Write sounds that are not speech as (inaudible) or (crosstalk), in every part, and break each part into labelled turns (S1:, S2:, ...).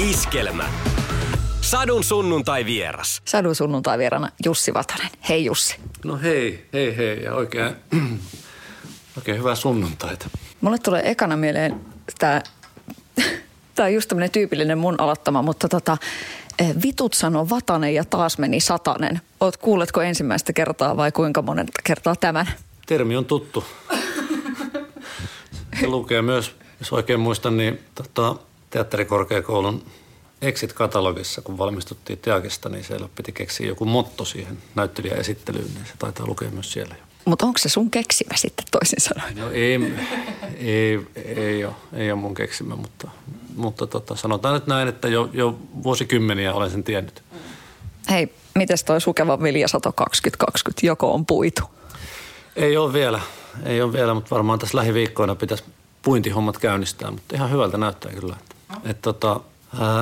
S1: Iskelmä. Sadun sunnuntai vieras.
S2: Sadun sunnuntai vierana Jussi Vatanen. Hei Jussi.
S3: No hei, hei hei ja oikein, (clears throat) oikein hyvää sunnuntaita.
S2: Mulle tulee ekana mieleen tämä, (clears throat) tämä on just tämmöinen tyypillinen mun aloittama, mutta tota, eh, vitut sanoo Vatanen ja taas meni Satanen. Oot, kuuletko ensimmäistä kertaa vai kuinka monen kertaa tämän?
S3: Termi on tuttu. Se lukee myös, jos oikein muistan, niin tota, teatterikorkeakoulun Exit-katalogissa, kun valmistuttiin Teakista, niin siellä piti keksiä joku motto siihen näyttelijäesittelyyn, niin se taitaa lukea myös siellä jo.
S2: Mutta onko se sun keksimä sitten toisin sanoen?
S3: No ei, ei, ei, ole, ei ole mun keksimä, mutta, mutta tota, sanotaan nyt näin, että jo, jo vuosikymmeniä olen sen tiennyt.
S2: Hei, mites toi sukeva viljasato 2020, joko on puitu?
S3: Ei ole vielä, ei ole vielä, mutta varmaan tässä lähiviikkoina pitäisi puintihommat käynnistää, mutta ihan hyvältä näyttää kyllä. Että, että tota,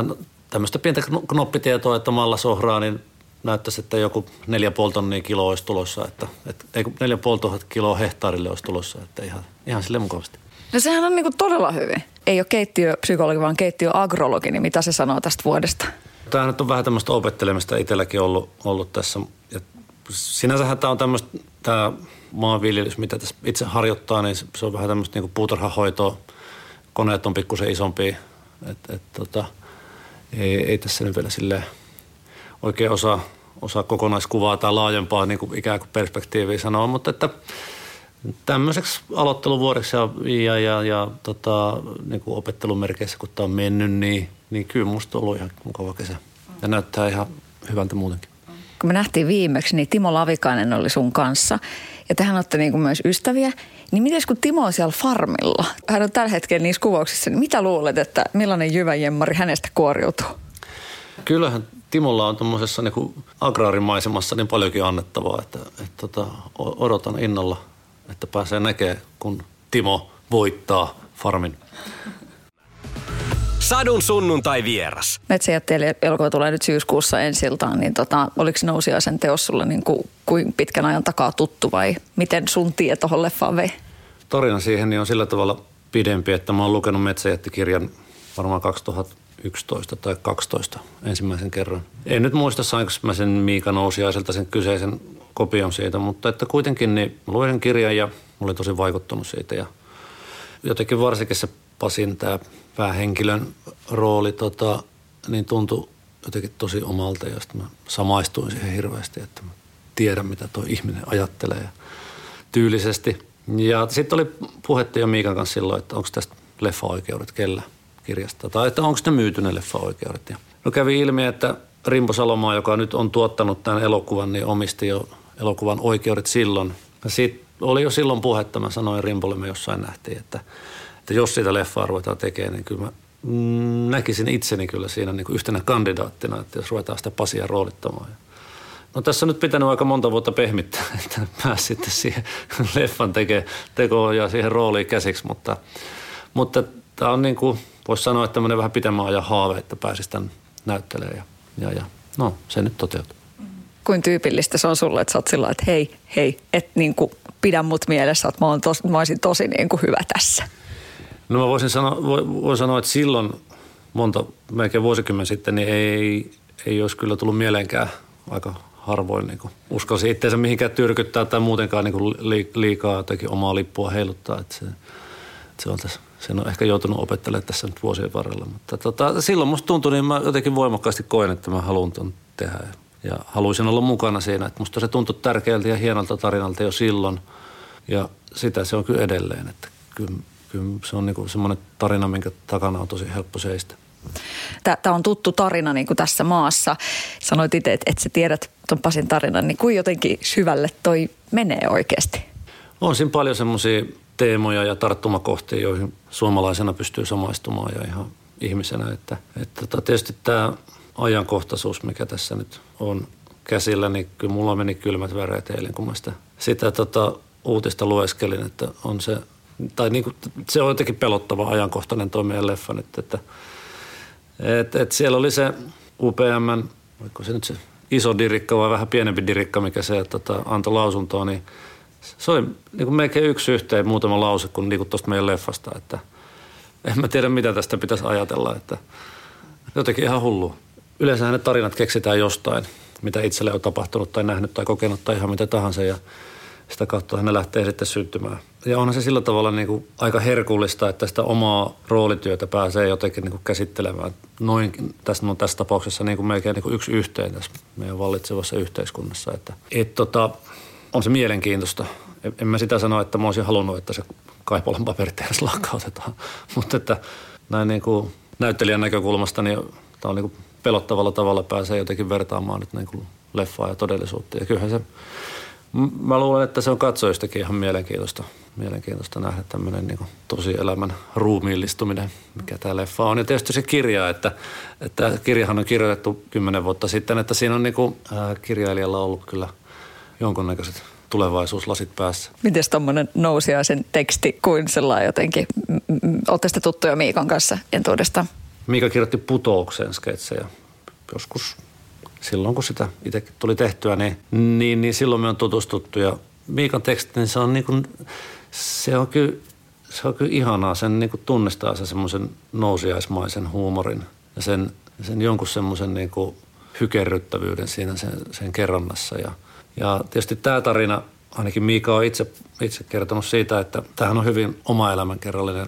S3: no, tämmöistä pientä knoppitietoa, että malla sohraa, niin näyttäisi, että joku 4,5 tonnia kiloa olisi tulossa, että, että ei 4,5 kiloa hehtaarille olisi tulossa, että ihan, ihan sille mukavasti.
S2: No sehän on niinku todella hyvin. Ei ole keittiöpsykologi, vaan keittiöagrologi, niin mitä se sanoo tästä vuodesta?
S3: Tämä nyt on vähän tämmöistä opettelemista itselläkin ollut, ollut tässä. Ja sinänsähän tämä on tämmöistä, tämä maanviljelys, mitä tässä itse harjoittaa, niin se on vähän tämmöistä niin puutarhahoitoa. Koneet on pikkusen isompi. Et, et, tota, ei, ei, tässä nyt vielä silleen oikein osaa, osaa kokonaiskuvaa tai laajempaa niin kuin ikään kuin perspektiiviä sanoa, mutta että tämmöiseksi aloitteluvuodeksi ja, ja, ja, ja tota, niin kuin opettelun merkeissä, kun tämä on mennyt, niin, niin kyllä musta on ollut ihan mukava kesä. Ja näyttää ihan hyvältä muutenkin.
S2: Kun me nähtiin viimeksi, niin Timo Lavikainen oli sun kanssa. Ja tehän olette niin kuin myös ystäviä. Niin miten kun Timo on siellä farmilla, hän on tällä hetkellä niissä kuvauksissa, niin mitä luulet, että millainen jyväjemmari hänestä kuoriutuu?
S3: Kyllähän Timolla on tuommoisessa niin agraarimaisemassa niin paljonkin annettavaa, että, että, että tota, odotan innolla, että pääsee näkemään, kun Timo voittaa farmin.
S1: Sadun sunnuntai vieras.
S2: Metsäjätteelle elokuva tulee nyt syyskuussa ensiltaan, niin tota, oliko Nousiaisen teos sulle niin kuin, kuin pitkän ajan takaa tuttu vai miten sun tie tuohon leffaan vei?
S3: Tarina siihen niin on sillä tavalla pidempi, että mä oon lukenut Metsäjättikirjan varmaan 2011 tai 12 ensimmäisen kerran. En nyt muista, sainko mä sen Miika Nousiaiselta sen kyseisen kopion siitä, mutta että kuitenkin niin luin kirjan ja olin tosi vaikuttunut siitä ja jotenkin varsinkin se Pasin tämä päähenkilön rooli tota, niin tuntui jotenkin tosi omalta ja sitten mä samaistuin siihen hirveästi, että mä tiedän mitä tuo ihminen ajattelee ja tyylisesti. Ja sitten oli puhetta jo Miikan kanssa silloin, että onko tästä leffa-oikeudet kellä kirjasta tai että onko ne myyty ne leffa-oikeudet. Ja no kävi ilmi, että Rimpo Salomaa, joka nyt on tuottanut tämän elokuvan, niin omisti jo elokuvan oikeudet silloin. Ja siitä oli jo silloin puhetta, mä sanoin Rimpolle, me jossain nähtiin, että – että jos sitä leffaa ruvetaan tekemään, niin kyllä mä näkisin itseni kyllä siinä niin kuin yhtenä kandidaattina, että jos ruvetaan sitä Pasia roolittamaan. No tässä on nyt pitänyt aika monta vuotta pehmittää, (laughs) että pääsi sitten siihen leffan tekoon ja siihen rooliin käsiksi, mutta, mutta tämä on niin kuin, voisi sanoa, että tämmöinen vähän pitemmän ajan haave, että pääsisi tämän näyttelemään ja, ja, ja no se nyt toteutuu.
S2: Kuin tyypillistä se on sulle, että sä oot sillä että hei, hei, et niin kuin pidä mut mielessä, että mä, oon tos, mä olisin tosi niin kuin hyvä tässä.
S3: No mä voisin sanoa, voi, sanoa, että silloin monta, melkein vuosikymmen sitten, niin ei, ei olisi kyllä tullut mieleenkään aika harvoin niin kuin uskalsi itseensä mihinkään tyrkyttää tai muutenkaan niin kuin liikaa jotenkin omaa lippua heiluttaa. Että se, että se on tässä, sen on ehkä joutunut opettelemaan tässä nyt vuosien varrella. Mutta tota, silloin musta tuntui, niin mä jotenkin voimakkaasti koen, että mä haluan ton tehdä. Ja haluaisin olla mukana siinä. Että musta se tuntui tärkeältä ja hienolta tarinalta jo silloin. Ja sitä se on kyllä edelleen. Että kyllä kyllä se on niin semmoinen tarina, minkä takana on tosi helppo seistä.
S2: Tämä on tuttu tarina niin kuin tässä maassa. Sanoit itse, että, että sä tiedät tuon Pasin tarinan, niin kuin jotenkin syvälle toi menee oikeasti?
S3: On siinä paljon semmoisia teemoja ja tarttumakohtia, joihin suomalaisena pystyy samaistumaan ja ihan ihmisenä. Että, että tota, tietysti tämä ajankohtaisuus, mikä tässä nyt on käsillä, niin kyllä mulla meni kylmät väreet eilen, kun mä sitä, sitä tota, uutista lueskelin, että on se tai niin kuin, se on jotenkin pelottava ajankohtainen tuo meidän leffa nyt, että et, et siellä oli se UPM, oliko se nyt se iso dirikka vai vähän pienempi dirikka, mikä se tota, antoi lausuntoa, niin se oli niin kuin melkein yksi yhteen muutama lause kuin, niin kuin tuosta meidän leffasta, että en mä tiedä mitä tästä pitäisi ajatella, että, Jotenkin ihan hullu. Yleensä ne tarinat keksitään jostain, mitä itselle on tapahtunut tai nähnyt tai kokenut tai ihan mitä tahansa ja sitä kautta ne lähtee sitten syntymään. Ja onhan se sillä tavalla niin kuin aika herkullista, että sitä omaa roolityötä pääsee jotenkin niin kuin käsittelemään noin tässä, no tässä tapauksessa niin kuin melkein niin kuin yksi yhteen tässä meidän vallitsevassa yhteiskunnassa. Että, et tota, on se mielenkiintoista. En mä sitä sano, että mä olisin halunnut, että se Kaipolan paperitehdas lakkautetaan, (laughs) mutta että näin niin kuin näyttelijän näkökulmasta niin tämä on niin kuin pelottavalla tavalla pääsee jotenkin vertaamaan nyt niin kuin leffaa ja todellisuutta. Ja kyllähän se Mä luulen, että se on katsojistakin ihan mielenkiintoista, mielenkiintoista nähdä tämmöinen niin tosielämän ruumiillistuminen, mikä tämä leffa on. Ja tietysti se kirja, että, että kirjahan on kirjoitettu kymmenen vuotta sitten, että siinä on niin kuin, ää, kirjailijalla ollut kyllä jonkunnäköiset tulevaisuuslasit päässä.
S2: Miten tuommoinen nousiaisen teksti kuin sellainen jotenkin? Olette sitten tuttuja Miikan kanssa entuudestaan?
S3: Miika kirjoitti putoukseen sketsejä joskus silloin, kun sitä itsekin tuli tehtyä, niin, niin, niin silloin me on tutustuttu. Ja Miikan teksti, niin se on, niin kuin, se on kyllä, se on kyllä ihanaa. Sen niin kuin tunnistaa se semmoisen nousiaismaisen huumorin ja sen, sen jonkun semmoisen niin kuin hykerryttävyyden siinä sen, sen kerronnassa. Ja, ja tietysti tämä tarina, ainakin Miika on itse, itse kertonut siitä, että tämähän on hyvin oma elämänkerrallinen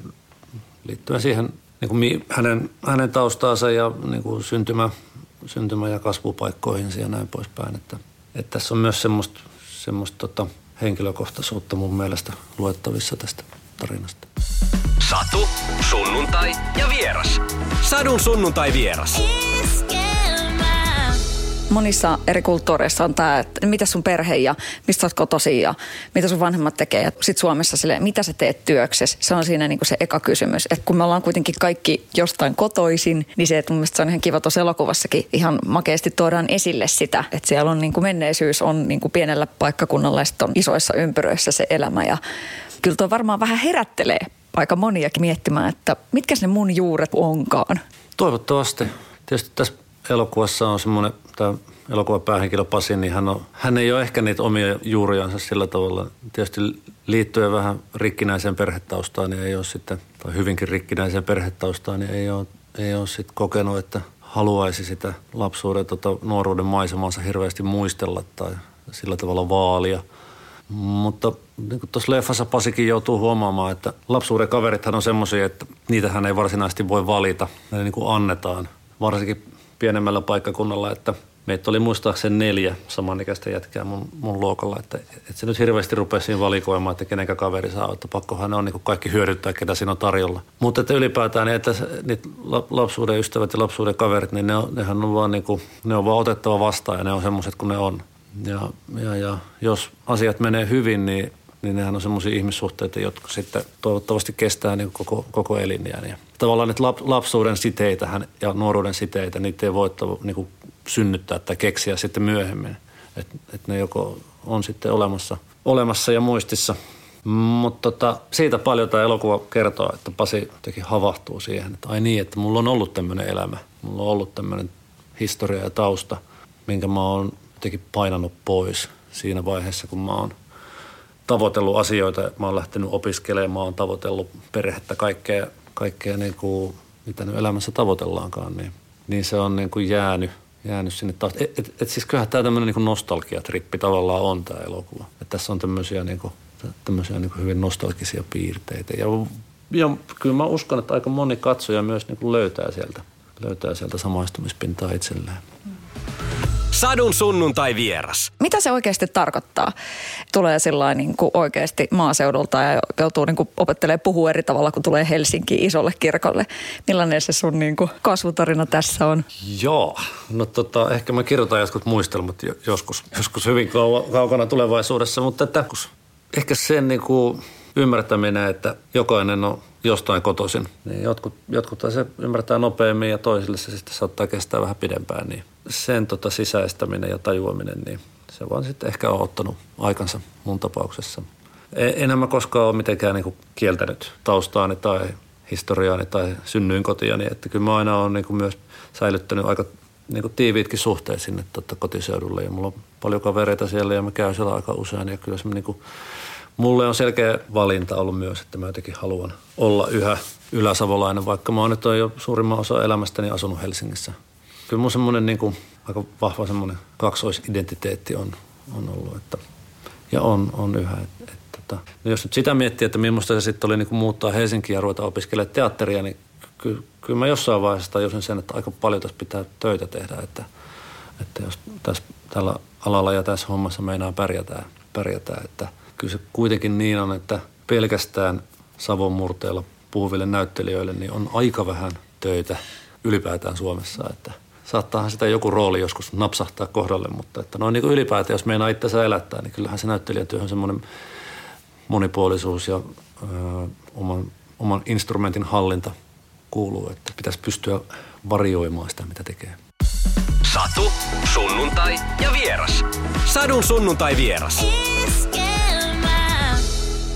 S3: liittyen siihen niin kuin hänen, hänen taustaansa ja niin kuin syntymä, syntymä- ja kasvupaikkoihin ja näin poispäin. Että, että tässä on myös semmoista, semmoista tota, henkilökohtaisuutta mun mielestä luettavissa tästä tarinasta.
S1: Satu, sunnuntai ja vieras. Sadun sunnuntai vieras
S2: monissa eri kulttuureissa on tämä, että mitä sun perhe ja mistä oot kotosi ja mitä sun vanhemmat tekee. Ja Suomessa sille, mitä sä teet työksessä, se on siinä niinku se eka kysymys. Et kun me ollaan kuitenkin kaikki jostain kotoisin, niin se, että mun mielestä se on ihan kiva tuossa elokuvassakin ihan makeasti tuodaan esille sitä, että siellä on niinku menneisyys on niinku pienellä paikkakunnalla ja on isoissa ympyröissä se elämä ja kyllä tuo varmaan vähän herättelee aika moniakin miettimään, että mitkä ne mun juuret onkaan.
S3: Toivottavasti. Tietysti tässä elokuvassa on semmoinen, tämä elokuvan päähenkilö Pasi, niin hän, on, hän ei ole ehkä niitä omia juuriansa sillä tavalla. Tietysti liittyen vähän rikkinäiseen perhetaustaan, niin ei ole sitten, tai hyvinkin rikkinäiseen perhetaustaan, niin ei ole, ei ole sitten kokenut, että haluaisi sitä lapsuuden, tota, nuoruuden maisemansa hirveästi muistella tai sillä tavalla vaalia. Mutta niin tuossa leffassa Pasikin joutuu huomaamaan, että lapsuuden kaverithan on semmoisia, että niitähän ei varsinaisesti voi valita. Ne niin kuin annetaan. Varsinkin pienemmällä paikkakunnalla, että meitä oli muistaakseni neljä samanikäistä jätkää mun, mun luokalla, että, että se nyt hirveästi rupesi siinä valikoimaan, että kenenkä kaveri saa, että pakkohan ne on niin kaikki hyödyttää, ketä siinä on tarjolla. Mutta että ylipäätään niin, että niitä lapsuuden ystävät ja lapsuuden kaverit, niin ne on, nehän on vaan, niin kuin, ne on vaan otettava vastaan ja ne on semmoiset kuin ne on. Ja, ja, ja jos asiat menee hyvin, niin niin nehän on semmoisia ihmissuhteita, jotka sitten toivottavasti kestää niin koko, koko elinjään. Ja tavallaan että lapsuuden siteitä ja nuoruuden siteitä, niitä ei voi niin kuin synnyttää tai keksiä sitten myöhemmin. Että et ne joko on sitten olemassa, olemassa ja muistissa. Mutta tota, siitä paljon tämä elokuva kertoo, että Pasi teki havahtuu siihen, että ai niin, että mulla on ollut tämmöinen elämä. Mulla on ollut tämmöinen historia ja tausta, minkä mä oon jotenkin painanut pois siinä vaiheessa, kun mä oon tavoitellut asioita. Mä oon lähtenyt opiskelemaan, mä oon tavoitellut perhettä, kaikkea, kaikkea niin kuin, mitä nyt elämässä tavoitellaankaan, niin, niin se on niin kuin jäänyt, jäänyt sinne taas. Et, et, et siis kyllähän tämä tämmöinen niin nostalgiatrippi tavallaan on tämä elokuva. Et tässä on tämmöisiä, niin kuin, tämmöisiä niin kuin hyvin nostalgisia piirteitä. Ja, ja kyllä mä uskon, että aika moni katsoja myös niin kuin löytää sieltä, löytää sieltä samaistumispintaa itselleen. Mm.
S1: Sadun sunnuntai vieras.
S2: Mitä se oikeasti tarkoittaa? Tulee sillä niin kuin oikeasti maaseudulta ja joutuu niin kuin opettelemaan puhua eri tavalla, kun tulee Helsinkiin isolle kirkolle. Millainen se sun niin kuin kasvutarina tässä on?
S3: Joo, no tota, ehkä mä kirjoitan joskus muistelmat joskus, joskus hyvin kaukana tulevaisuudessa, mutta että ehkä sen niin kuin ymmärtäminen, että jokainen on jostain kotoisin. Niin jotkut, jotkut se ymmärtää nopeammin ja toisille se sitten saattaa kestää vähän pidempään. Niin sen tota sisäistäminen ja tajuaminen, niin se vaan sitten ehkä on ottanut aikansa mun tapauksessa. E, en mä koskaan ole mitenkään niin kieltänyt taustaani tai historiaani tai synnyin kotiani. Että kyllä mä aina olen niin myös säilyttänyt aika niin tiiviitkin suhteet sinne tota kotiseudulle. Ja mulla on paljon kavereita siellä ja mä käyn siellä aika usein. Ja kyllä se niin kuin mulle on selkeä valinta ollut myös, että mä jotenkin haluan olla yhä yläsavolainen, vaikka mä oon nyt jo suurimman osa elämästäni asunut Helsingissä. Kyllä mun semmoinen niin kuin, aika vahva semmoinen kaksoisidentiteetti on, on ollut, että, ja on, on yhä. Et, et, tota. no jos nyt sitä miettii, että millaista se sitten oli niin kuin muuttaa Helsinkiin ja ruveta opiskelemaan teatteria, niin kyllä, kyllä mä jossain vaiheessa tajusin sen, että aika paljon tässä pitää töitä tehdä, että, että jos tässä, tällä alalla ja tässä hommassa meinaa pärjätään, pärjätään, että kyllä se kuitenkin niin on, että pelkästään Savon murteella puhuville näyttelijöille niin on aika vähän töitä ylipäätään Suomessa, että saattaahan sitä joku rooli joskus napsahtaa kohdalle, mutta että noin niin kuin ylipäätään, jos meinaa itsensä elättää, niin kyllähän se näyttelijätyö on semmoinen monipuolisuus ja ö, oman, oman instrumentin hallinta kuuluu, että pitäisi pystyä varioimaan sitä, mitä tekee.
S1: Satu, sunnuntai ja vieras. Sadun sunnuntai vieras.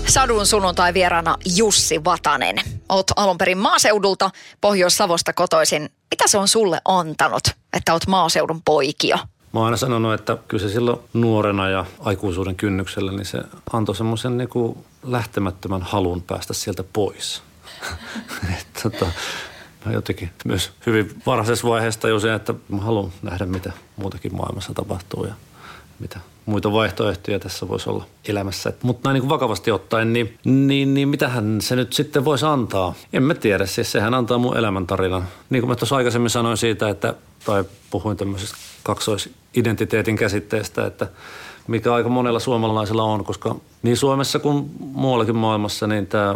S2: Sadun sunnuntai vieraana Jussi Vatanen. Oot alun perin maaseudulta, Pohjois-Savosta kotoisin. Mitä se on sulle antanut, että oot maaseudun poikio?
S3: Mä oon aina sanonut, että kyllä se silloin nuorena ja aikuisuuden kynnyksellä, niin se antoi semmoisen niin lähtemättömän halun päästä sieltä pois. (laughs) tota, mä jotenkin myös hyvin varhaisessa vaiheessa tajusin, että mä haluan nähdä, mitä muutakin maailmassa tapahtuu ja mitä muita vaihtoehtoja tässä voisi olla elämässä. Mutta näin niin vakavasti ottaen, niin, niin, niin mitähän se nyt sitten voisi antaa? En mä tiedä, siis sehän antaa mun elämäntarinan. Niin kuin mä tuossa aikaisemmin sanoin siitä, että, tai puhuin tämmöisestä kaksoisidentiteetin käsitteestä, että mikä aika monella suomalaisella on, koska niin Suomessa kuin muuallakin maailmassa, niin tämä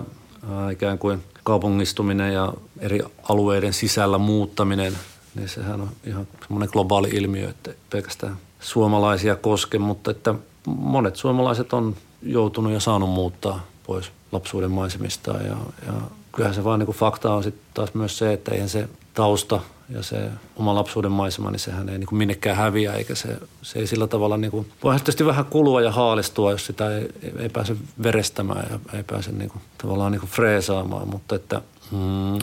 S3: ikään kuin kaupungistuminen ja eri alueiden sisällä muuttaminen, niin sehän on ihan semmoinen globaali ilmiö, että pelkästään suomalaisia koske, mutta että monet suomalaiset on joutunut ja saanut muuttaa pois lapsuuden maisemista. Ja, ja kyllähän se vaan niin kuin fakta on sitten taas myös se, että eihän se tausta ja se oma lapsuuden maisema, niin sehän ei niin kuin minnekään häviä, eikä se, se ei sillä tavalla niin kuin, voi tietysti vähän kulua ja haalistua, jos sitä ei, ei pääse verestämään ja ei pääse niin kuin, tavallaan niin kuin freesaamaan, mutta että mm,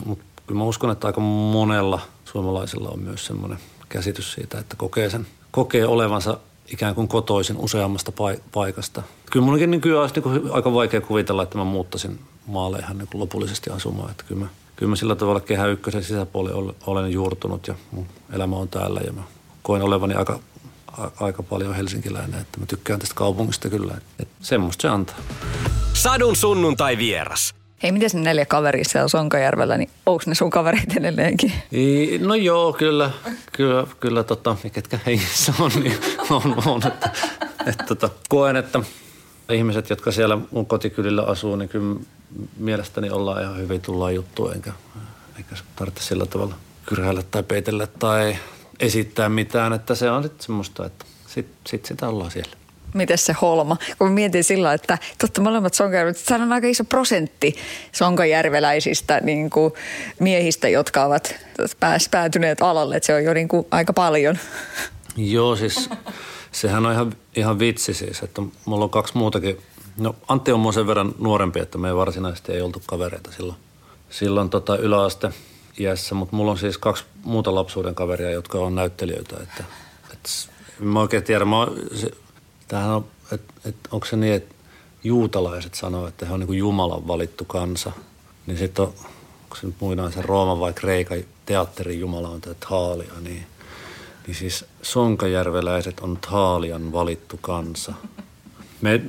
S3: mutta kyllä mä uskon, että aika monella suomalaisella on myös semmoinen käsitys siitä, että kokee sen, kokee olevansa ikään kuin kotoisin useammasta paikasta. Kyllä niin kyllä olisi niin aika vaikea kuvitella, että mä muuttaisin maalle ihan niin lopullisesti asumaan. Että kyllä mä kyllä mä sillä tavalla kehä ykkösen sisäpuoli olen juurtunut ja mun elämä on täällä ja mä koen olevani aika, aika paljon helsinkiläinen, että mä tykkään tästä kaupungista kyllä. Että semmoista se antaa.
S1: Sadun sunnuntai vieras.
S2: Hei, miten ne neljä kaveria siellä Sonkajärvellä, niin onko ne sun kavereita edelleenkin?
S3: I, no joo, kyllä, kyllä, kyllä tota, ketkä hengissä on, niin on, on että, että, tota, koen, että ihmiset, jotka siellä mun kotikylillä asuu, niin kyllä mielestäni ollaan ihan hyvin tullaan juttua, enkä, eikä tarvitse sillä tavalla kyrhäillä tai peitellä tai esittää mitään, että se on sitten semmoista, että sitten sit sitä ollaan siellä.
S2: Miten se holma? Kun mietin sillä, että totta molemmat sonkajärveläiset, se on aika iso prosentti sonkajärveläisistä niin kuin miehistä, jotka ovat päätyneet alalle, että se on jo niin kuin aika paljon.
S3: Joo, siis sehän on ihan, ihan vitsi siis, että mulla on kaksi muutakin No Antti on mun sen verran nuorempi, että me ei varsinaisesti ei oltu kavereita silloin, silloin tota yläaste iässä, mutta mulla on siis kaksi muuta lapsuuden kaveria, jotka on näyttelijöitä. Että, että mä oikein tiedä, mä, se, tämähän on, että, että onko se niin, että juutalaiset sanoo, että he on niin kuin Jumalan valittu kansa. Niin sitten on, onko se nyt muinaan se Rooman vai Kreikan teatterin Jumala on tämä Taalia, niin, niin siis sonkajärveläiset on Taalian valittu kansa. Me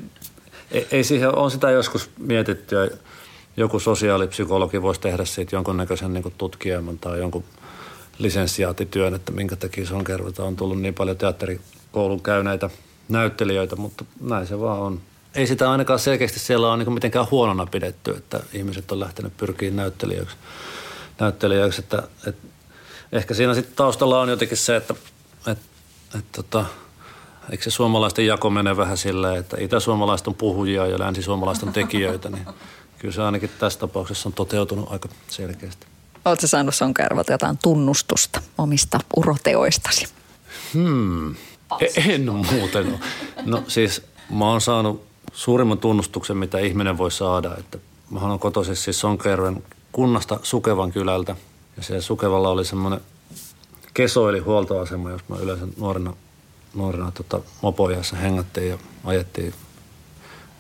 S3: ei, ei siihen, on sitä joskus mietitty ja joku sosiaalipsykologi voisi tehdä siitä jonkunnäköisen niin tutkielman tai jonkun lisensiaatityön, että minkä takia Sonkervalta on tullut niin paljon teatterikoulun käyneitä näyttelijöitä, mutta näin se vaan on. Ei sitä ainakaan selkeästi siellä ole niin mitenkään huonona pidetty, että ihmiset on lähtenyt pyrkiä näyttelijöiksi. näyttelijöiksi että, että ehkä siinä sitten taustalla on jotenkin se, että, että, että, että tota, eikö se suomalaisten jako mene vähän silleen, että itäsuomalaiset on puhujia ja länsisuomalaiset on tekijöitä, niin kyllä se ainakin tässä tapauksessa on toteutunut aika selkeästi.
S2: Oletko saanut Sonkajärveltä jotain tunnustusta omista uroteoistasi?
S3: Hmm, en muuten ole. No siis mä oon saanut suurimman tunnustuksen, mitä ihminen voi saada. Että mä oon kotoisin siis Sonkajärven kunnasta Sukevan kylältä. Ja siellä Sukevalla oli semmoinen kesoili huoltoasema, jos mä yleensä nuorena nuorena tota, mopojassa hengättiin ja ajettiin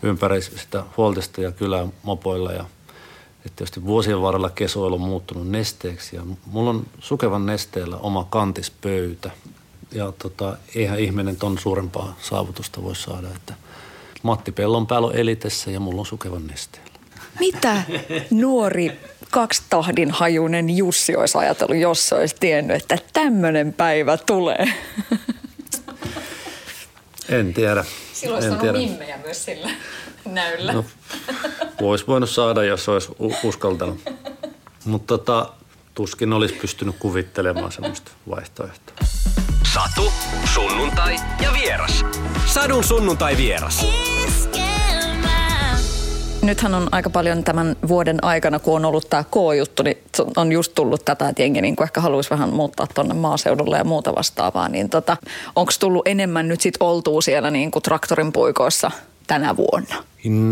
S3: ympäri sitä huoltista ja kylää mopoilla ja tietysti vuosien varrella kesoilu on muuttunut nesteeksi ja mulla on sukevan nesteellä oma kantispöytä. Ja tota, eihän ihminen ton suurempaa saavutusta voi saada, että Matti Pellon päällä on elitessä ja mulla on sukevan nesteellä.
S2: Mitä nuori kaksitahdin hajunen Jussi olisi ajatellut, jos se olisi tiennyt, että tämmöinen päivä tulee?
S3: En tiedä.
S2: Silloin
S3: en
S2: tiedä. mimmejä myös sillä näyllä. No,
S3: Voisi voinut saada, jos olisi uskaltanut. Mutta tota, tuskin olisi pystynyt kuvittelemaan semmoista vaihtoehtoa.
S1: Satu, sunnuntai ja vieras. Sadun sunnuntai vieras.
S2: Nythän on aika paljon tämän vuoden aikana, kun on ollut tämä K-juttu, niin on just tullut tätä, että jengi niin ehkä haluaisi vähän muuttaa tuonne maaseudulle ja muuta vastaavaa. Niin tota, onko tullut enemmän nyt sitten oltua siellä niin kuin traktorin puikoissa tänä vuonna?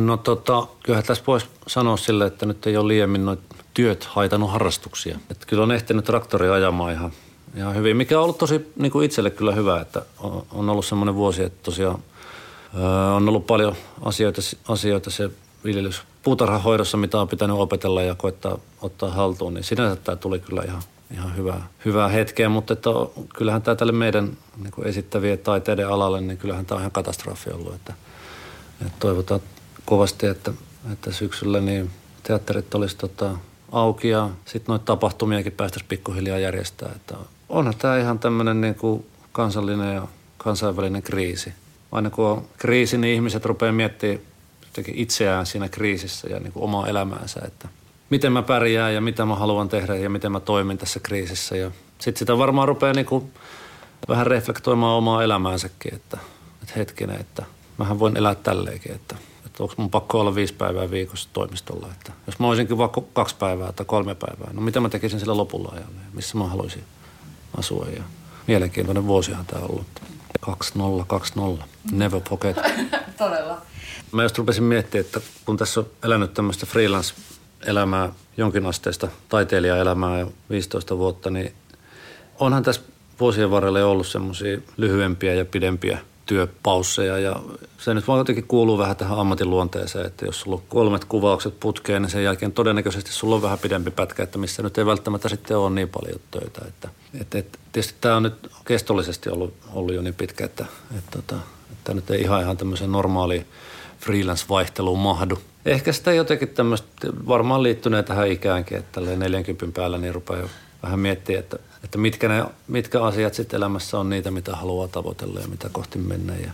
S3: No tota, kyllähän tässä voisi sanoa sille, että nyt ei ole liiemmin noit työt haitanut harrastuksia. Että kyllä on ehtinyt traktori ajamaan ihan, ihan hyvin, mikä on ollut tosi niin kuin itselle kyllä hyvä, että on, ollut semmoinen vuosi, että tosiaan on ollut paljon asioita, asioita se viljelys puutarhahoidossa, mitä on pitänyt opetella ja koittaa ottaa haltuun, niin sinänsä tämä tuli kyllä ihan, ihan hyvää, hyvää hetkeä, mutta että kyllähän tämä tälle meidän niin esittävien taiteiden alalle, niin kyllähän tämä on ihan katastrofi ollut, että, että toivotaan kovasti, että, että syksyllä niin teatterit olisi tota, auki ja sitten noita tapahtumiakin päästäisiin pikkuhiljaa järjestää. Että onhan tämä ihan tämmöinen niin kuin kansallinen ja kansainvälinen kriisi. Aina kun on kriisi, niin ihmiset rupeaa miettimään itseään siinä kriisissä ja niin kuin omaa elämäänsä, että miten mä pärjään ja mitä mä haluan tehdä ja miten mä toimin tässä kriisissä. Ja sitten sitä varmaan rupeaa niin kuin vähän reflektoimaan omaa elämäänsäkin, että, että hetkinen, että mähän voin elää tälleenkin, että että onko mun pakko olla viisi päivää viikossa toimistolla. Että jos mä olisinkin vaikka kaksi päivää tai kolme päivää, no mitä mä tekisin sillä lopulla ajalla ja missä mä haluaisin asua. Ja mielenkiintoinen vuosihan tämä on ollut. 2020, never forget. (laughs)
S2: Todella.
S3: Mä just rupesin miettimään, että kun tässä on elänyt tämmöistä freelance-elämää, jonkinasteista taiteilijaelämää jo 15 vuotta, niin onhan tässä vuosien varrella ollut semmoisia lyhyempiä ja pidempiä – työpausseja ja se nyt vaan jotenkin kuuluu vähän tähän ammatin luonteeseen, että jos sulla on kolmet kuvaukset putkeen, niin sen jälkeen todennäköisesti sulla on vähän pidempi pätkä, että missä nyt ei välttämättä sitten ole niin paljon töitä. Että, että, että tietysti tämä on nyt kestollisesti ollut, ollut jo niin pitkä, että, että, että, että nyt ei ihan ihan tämmöisen normaaliin freelance-vaihteluun mahdu. Ehkä sitä jotenkin tämmöistä, varmaan liittyneen tähän ikäänkin, että 40 päällä niin rupeaa jo vähän miettiä, että, että mitkä, ne, mitkä asiat sitten elämässä on niitä, mitä haluaa tavoitella ja mitä kohti mennä. Ja,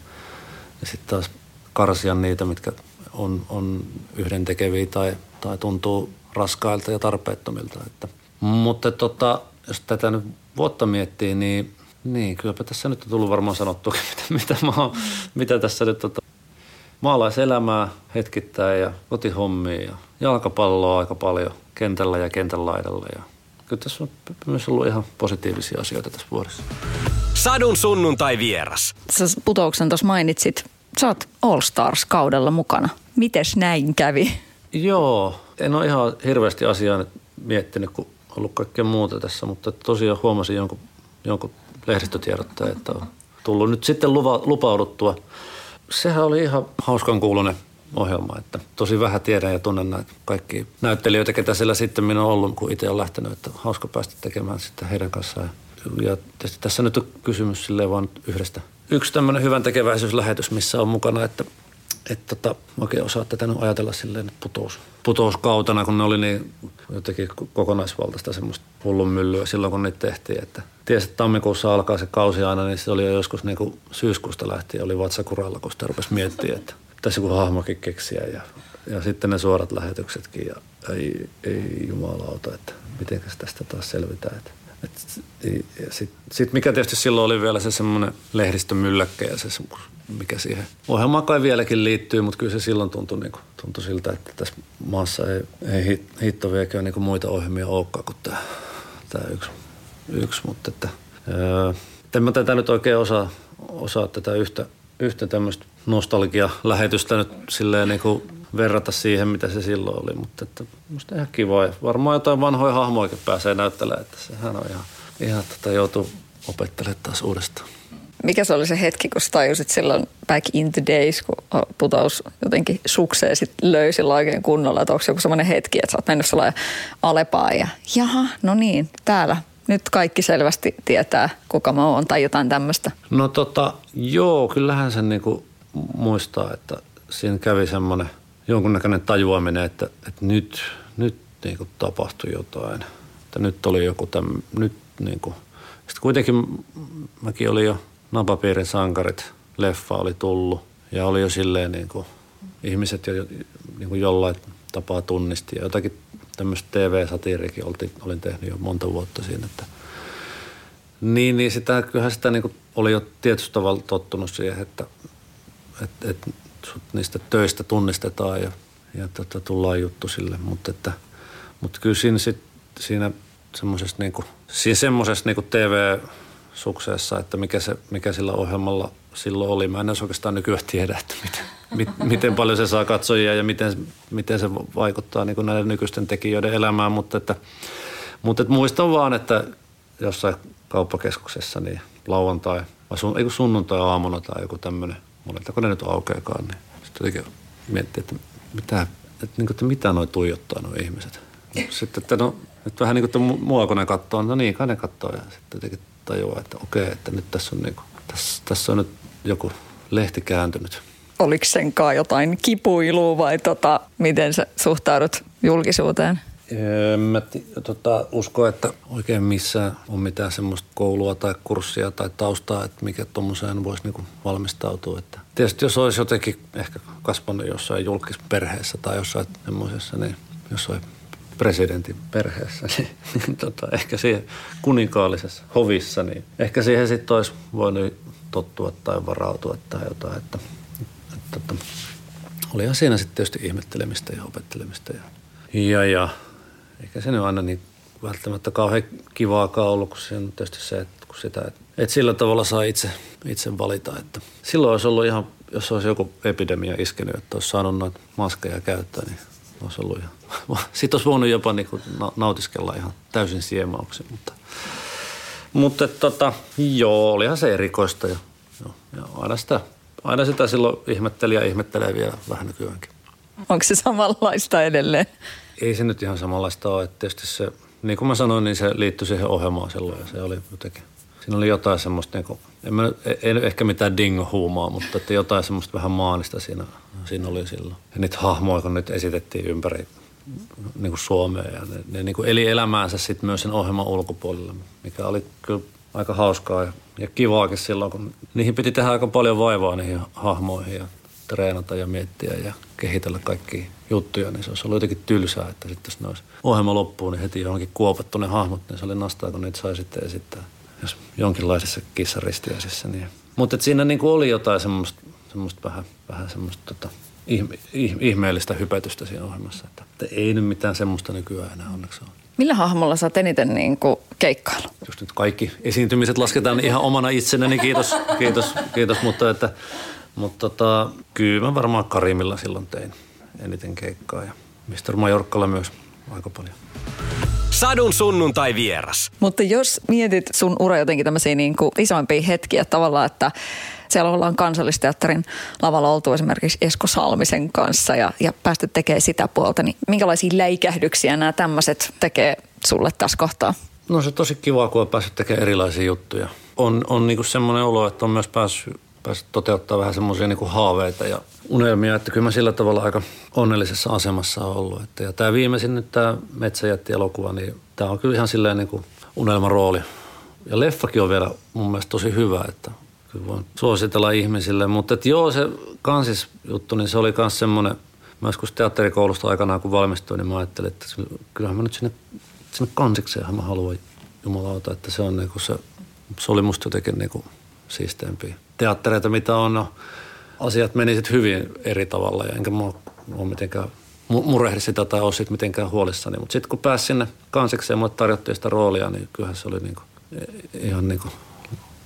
S3: ja sitten taas karsia niitä, mitkä on, on yhdentekeviä tai, tai tuntuu raskailta ja tarpeettomilta. Että, mutta tota, jos tätä nyt vuotta miettii, niin, niin kylläpä tässä nyt on tullut varmaan sanottua, (laughs) mitä, mitä, mä oon, mitä tässä nyt tota, maalaiselämää hetkittäin ja kotihommia ja jalkapalloa aika paljon kentällä ja kentän laidalla ja kyllä tässä on myös ollut ihan positiivisia asioita tässä vuodessa.
S1: Sadun sunnuntai vieras.
S2: Sä putouksen tuossa mainitsit. Sä oot All Stars-kaudella mukana. Mites näin kävi?
S3: Joo, en ole ihan hirveästi asiaa miettinyt, kun ollut kaikkea muuta tässä, mutta tosiaan huomasin jonkun, jonkun lehdistötiedottaja, että on tullut nyt sitten luva, lupauduttua. Sehän oli ihan hauskan kuulunen ohjelma. Että tosi vähän tiedän ja tunnen näitä kaikki näyttelijöitä, ketä siellä sitten minun on ollut, kun itse on lähtenyt. Että hauska päästä tekemään sitten heidän kanssaan. Ja tietysti tässä nyt on kysymys silleen vaan yhdestä. Yksi tämmöinen hyvän tekeväisyyslähetys, missä on mukana, että että tota, oikein osaa tätä nyt ajatella silleen putous, putouskautena, kun ne oli niin jotenkin kokonaisvaltaista semmoista hullun myllyä silloin, kun niitä tehtiin. Että tiesi, että tammikuussa alkaa se kausi aina, niin se oli jo joskus niin kuin syyskuusta lähtien oli vatsakuralla, kun sitä rupesi miettimään, että pitäisi joku hahmokin keksiä ja, ja sitten ne suorat lähetyksetkin ja ei, ei jumalauta, että miten tästä taas selvitään. Että, et, ja sit, mikä tietysti silloin oli vielä se semmoinen lehdistömylläkkä ja se mikä siihen ohjelmaan kai vieläkin liittyy, mutta kyllä se silloin tuntui, niin kuin, tuntui siltä, että tässä maassa ei, ei hittoviekään niin muita ohjelmia olekaan kuin tämä, tämä yksi, yksi. mutta että, ää, en mä tätä nyt oikein osaa, osaa tätä yhtä, yhtä tämmöistä nostalgia-lähetystä nyt silleen niin kuin verrata siihen, mitä se silloin oli. Mutta että musta ihan kiva. Ja varmaan jotain vanhoja hahmoikin pääsee näyttelemään, että sehän on ihan, ihan tota, joutuu opettelemaan taas uudestaan.
S2: Mikä se oli se hetki, kun tajusit silloin back in the days, kun putaus jotenkin sukseen sit löi sillä oikein kunnolla, että onko joku semmoinen hetki, että sä oot mennyt sellainen alepaan ja jaha, no niin, täällä nyt kaikki selvästi tietää, kuka mä oon tai jotain tämmöistä.
S3: No tota, joo, kyllähän sen niinku muistaa, että siinä kävi semmoinen jonkunnäköinen tajuaminen, että, että nyt, nyt niinku tapahtui jotain. Että nyt oli joku täm, nyt niinku. Sitten kuitenkin mäkin oli jo Napapiirin sankarit, leffa oli tullut ja oli jo silleen niinku, ihmiset jo niinku jollain tapaa tunnisti ja jotakin tämmöistä TV-satiirikin olin, olin tehnyt jo monta vuotta siinä, että niin, niin sitä, kyllähän sitä niin oli jo tietysti tavalla tottunut siihen, että, että, että sut niistä töistä tunnistetaan ja, ja tota, tullaan juttu sille, mutta, mutta kyllä siinä, sit, siinä semmoisessa niin kuin, siinä semmoisessa niin TV-sukseessa, että mikä, se, mikä sillä ohjelmalla silloin oli. Mä en edes oikeastaan nykyään tiedä, että miten, mit, miten paljon se saa katsojia ja miten, miten se vaikuttaa niin kuin näiden nykyisten tekijöiden elämään, mutta, että, mutta että muistan vaan, että jossain kauppakeskuksessa niin lauantai, vai sun, sunnuntai-aamuna tai joku tämmöinen, monelta ne nyt aukeakaan, niin sitten jotenkin miettii, että mitä, että, niin kuin, että mitä noi tuijottaa nuo ihmiset. Sitten, että no, nyt vähän niin kuin, että mua kun ne katsoo, no niin, kai ne katsoo ja sitten jotenkin tajuaa, että okei, että nyt tässä on, niin kuin, tässä, tässä on nyt joku lehti kääntynyt.
S2: Oliko senkaan jotain kipuilua vai tota, miten sä suhtaudut julkisuuteen?
S3: En mä t- tota, usko, että oikein missään on mitään semmoista koulua tai kurssia tai taustaa, että mikä tuommoiseen voisi niinku valmistautua. Että tietysti jos olisi jotenkin ehkä kasvanut jossain julkisperheessä tai jossain semmoisessa, niin jossain presidentin perheessä, (laughs) niin, niin tota, ehkä siihen kuninkaallisessa hovissa, niin ehkä siihen sitten olisi voinut tottua tai varautua tai jotain. Että, että, että olihan siinä sitten tietysti ihmettelemistä ja opettelemista. Ja, ja, ja eikä se nyt aina niin välttämättä kauhean kivaakaan ollut, kun se on tietysti se, että kun sitä, että, että sillä tavalla saa itse, itse valita. Että silloin olisi ollut ihan, jos olisi joku epidemia iskenyt, että olisi saanut noita maskeja käyttää, niin olisi ollut ihan, (laughs) sitten olisi voinut jopa niin kuin nautiskella ihan täysin siemauksen, mutta, mutta tota, joo, olihan se erikoista ja, joo, ja aina, sitä, aina sitä silloin ihmetteli ja ihmettelee vielä vähän nykyäänkin.
S2: Onko se samanlaista edelleen?
S3: Ei se nyt ihan samanlaista ole. Että tietysti se, niin kuin mä sanoin, niin se liittyi siihen ohjelmaan silloin ja se oli jotenkin, siinä oli jotain semmoista, niin kuin, en mä, ei ehkä mitään dingo-huumaa, mutta että jotain semmoista vähän maanista siinä, siinä oli silloin. Ja niitä hahmoja, kun nyt esitettiin ympäri niin kuin Suomea ja ne, ne niin kuin eli elämäänsä sitten myös sen ohjelman ulkopuolella, mikä oli kyllä aika hauskaa ja, ja kivaakin silloin, kun niihin piti tehdä aika paljon vaivaa niihin hahmoihin ja treenata ja miettiä ja kehitellä kaikki juttuja, niin se olisi ollut jotenkin tylsää, että sitten jos ne olisi ohjelma loppuun, niin heti johonkin kuopattu ne hahmot, niin se oli nastaa, kun niitä sai sitten esittää, jos jonkinlaisessa kissaristiäisessä. Niin. Mutta siinä niin kuin oli jotain semmoista, semmoista vähän, vähän semmoista tota, ihme, ihmeellistä hypetystä siinä ohjelmassa, että, että ei nyt mitään semmoista nykyään enää onneksi ole.
S2: Millä hahmolla sä oot eniten niin kuin keikkailu?
S3: Jos nyt kaikki esiintymiset lasketaan ihan omana itsenäni, niin kiitos, kiitos, kiitos mutta että mutta tota, kyllä mä varmaan Karimilla silloin tein eniten keikkaa ja Mr. Majorkkalla myös aika paljon.
S1: Sadun sunnuntai vieras.
S2: Mutta jos mietit sun ura jotenkin tämmöisiä niin kuin isoimpia hetkiä tavallaan, että siellä ollaan kansallisteatterin lavalla oltu esimerkiksi Esko Salmisen kanssa ja, ja päästy tekemään sitä puolta, niin minkälaisia läikähdyksiä nämä tämmöiset tekee sulle tässä kohtaa?
S3: No se tosi kiva, kun on päässyt tekemään erilaisia juttuja. On, on niinku semmoinen olo, että on myös päässyt päässyt toteuttaa vähän semmoisia niin haaveita ja unelmia, että kyllä mä sillä tavalla aika onnellisessa asemassa on ollut. Että, ja tämä viimeisin nyt tämä Metsäjätti-elokuva, niin tämä on kyllä ihan silleen niin kuin unelmarooli. Ja leffakin on vielä mun mielestä tosi hyvä, että kyllä voin suositella ihmisille. Mutta että joo, se kansis juttu, niin se oli myös semmoinen, mä joskus teatterikoulusta aikanaan kun valmistuin, niin mä ajattelin, että kyllähän mä nyt sinne, sinne kansikseen mä haluan jumalauta, että se on niin kuin se, se oli musta jotenkin niin kuin siisteempiä teattereita, mitä on. No, asiat meni sitten hyvin eri tavalla ja enkä ole mitenkään murehdi sitä tai ole sitten mitenkään huolissani. Mutta sitten kun pääsin sinne kansikseen ja tarjottiin sitä roolia, niin kyllähän se oli niinku, ihan niinku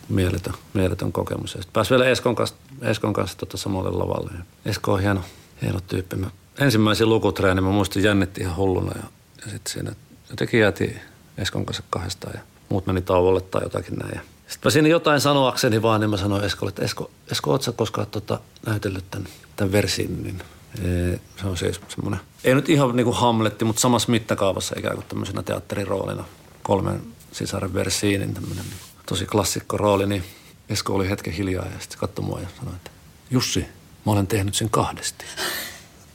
S3: mieletön, mieletön kokemus. Ja sitten vielä Eskon kanssa, Eskon kanssa tota samalle lavalle. Ja Esko on hieno, hieno tyyppi. Mä ensimmäisen lukutreeni mä muistin jännitti ihan hulluna ja, ja sitten siinä jotenkin jäätiin Eskon kanssa kahdestaan ja muut meni tauolle tai jotakin näin. Sitten mä siinä jotain sanoakseni vaan, niin mä sanoin Eskolle, että Esko, Esko ootko sä koskaan tota, näytellyt tämän, tämän versin, niin ee, se on siis semmoinen, ei nyt ihan niin kuin Hamletti, mutta samassa mittakaavassa ikään kuin tämmöisenä teatteriroolina, kolmen sisaren versiin, niin tämmöinen niin tosi klassikko rooli, niin Esko oli hetken hiljaa ja sitten katsoi mua ja sanoi, että Jussi, mä olen tehnyt sen kahdesti.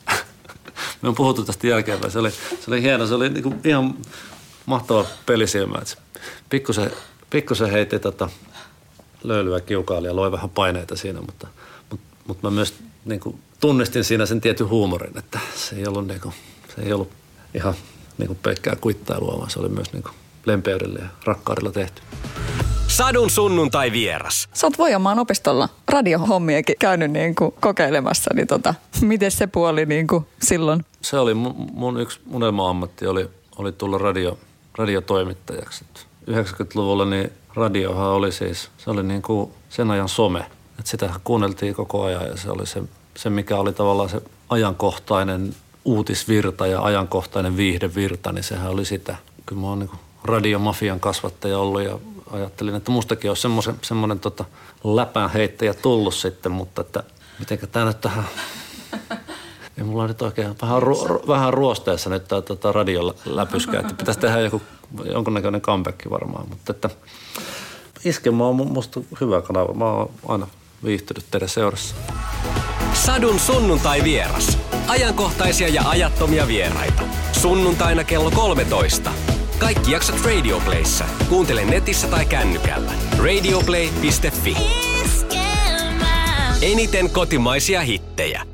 S3: (laughs) Me on puhuttu tästä jälkeenpäin. Se oli, se oli hieno, se oli niin kuin ihan mahtava pelisilmä. Pikkusen, pikkusen heitti tota löylyä kiukaali ja loi vähän paineita siinä, mutta, mutta, mutta mä myös niin kuin tunnistin siinä sen tietyn huumorin, että se ei ollut, niin kuin, se ei ollut ihan niin kuin pelkkää kuittailua, vaan se oli myös niin kuin lempeydellä ja rakkaudella tehty.
S1: Sadun sunnuntai vieras.
S2: Sä oot Voijamaan opistolla radiohommiakin käynyt niin kuin kokeilemassa, niin tota, miten se puoli niin kuin silloin?
S3: Se oli mun, mun yksi unelma-ammatti, oli, oli tulla radio, radiotoimittajaksi. 90-luvulla niin radiohan oli siis, se oli niin kuin sen ajan some. Et sitä kuunneltiin koko ajan ja se oli se, se, mikä oli tavallaan se ajankohtainen uutisvirta ja ajankohtainen viihdevirta, niin sehän oli sitä. Kyllä mä oon niin radiomafian kasvattaja ollut ja ajattelin, että mustakin olisi semmoinen, semmoinen tota läpänheittäjä tullut sitten, mutta että mitenkä tämä nyt tähän... Ja mulla on nyt oikein vähän, ru, ru, vähän ruosteessa nyt tämä tota radioläpyskä, että pitäisi tehdä joku, jonkunnäköinen comeback varmaan, mutta että Iskemä on musta hyvä kanava. Mä oon aina viihtynyt teidän seurassa.
S1: Sadun sunnuntai vieras. Ajankohtaisia ja ajattomia vieraita. Sunnuntaina kello 13. Kaikki jaksot Radioplayssa. Kuuntele netissä tai kännykällä. Radioplay.fi. Eniten kotimaisia hittejä.